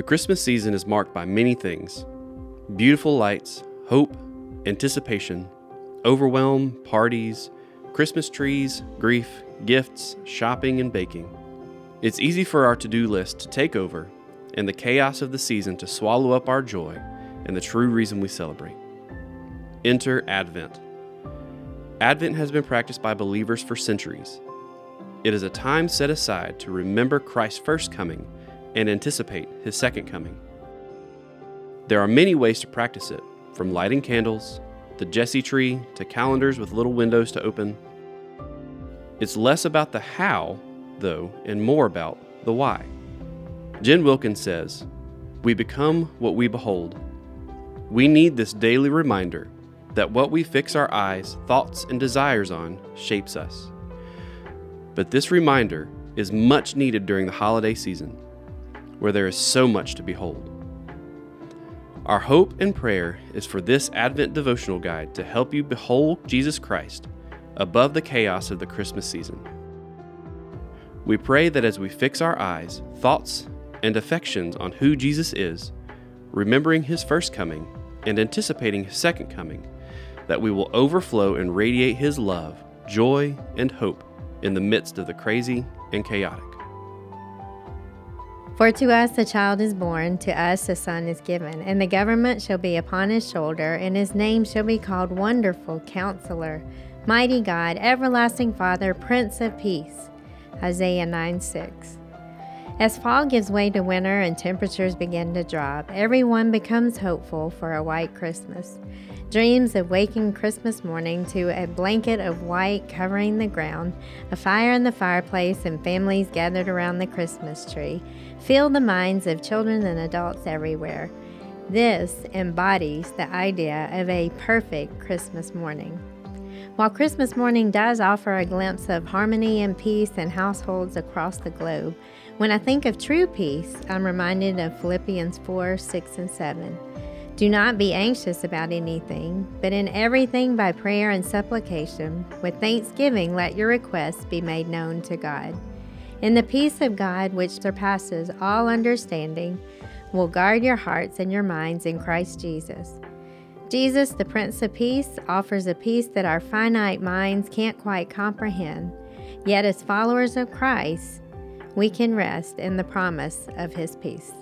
The Christmas season is marked by many things beautiful lights, hope, anticipation, overwhelm, parties, Christmas trees, grief, gifts, shopping, and baking. It's easy for our to do list to take over and the chaos of the season to swallow up our joy and the true reason we celebrate. Enter Advent. Advent has been practiced by believers for centuries. It is a time set aside to remember Christ's first coming and anticipate his second coming. There are many ways to practice it, from lighting candles, the Jesse tree, to calendars with little windows to open. It's less about the how, though, and more about the why. Jen Wilkins says, We become what we behold. We need this daily reminder that what we fix our eyes, thoughts, and desires on shapes us. But this reminder is much needed during the holiday season where there is so much to behold. Our hope and prayer is for this Advent devotional guide to help you behold Jesus Christ above the chaos of the Christmas season. We pray that as we fix our eyes, thoughts, and affections on who Jesus is, remembering his first coming and anticipating his second coming, that we will overflow and radiate his love, joy, and hope in the midst of the crazy and chaotic. For to us a child is born, to us a son is given, and the government shall be upon his shoulder, and his name shall be called Wonderful Counselor, Mighty God, Everlasting Father, Prince of Peace. Isaiah 9 6. As fall gives way to winter and temperatures begin to drop, everyone becomes hopeful for a white Christmas. Dreams of waking Christmas morning to a blanket of white covering the ground, a fire in the fireplace, and families gathered around the Christmas tree fill the minds of children and adults everywhere. This embodies the idea of a perfect Christmas morning. While Christmas morning does offer a glimpse of harmony and peace in households across the globe, when I think of true peace, I'm reminded of Philippians 4 6 and 7. Do not be anxious about anything, but in everything by prayer and supplication, with thanksgiving, let your requests be made known to God. And the peace of God, which surpasses all understanding, will guard your hearts and your minds in Christ Jesus. Jesus, the Prince of Peace, offers a peace that our finite minds can't quite comprehend. Yet, as followers of Christ, we can rest in the promise of His peace.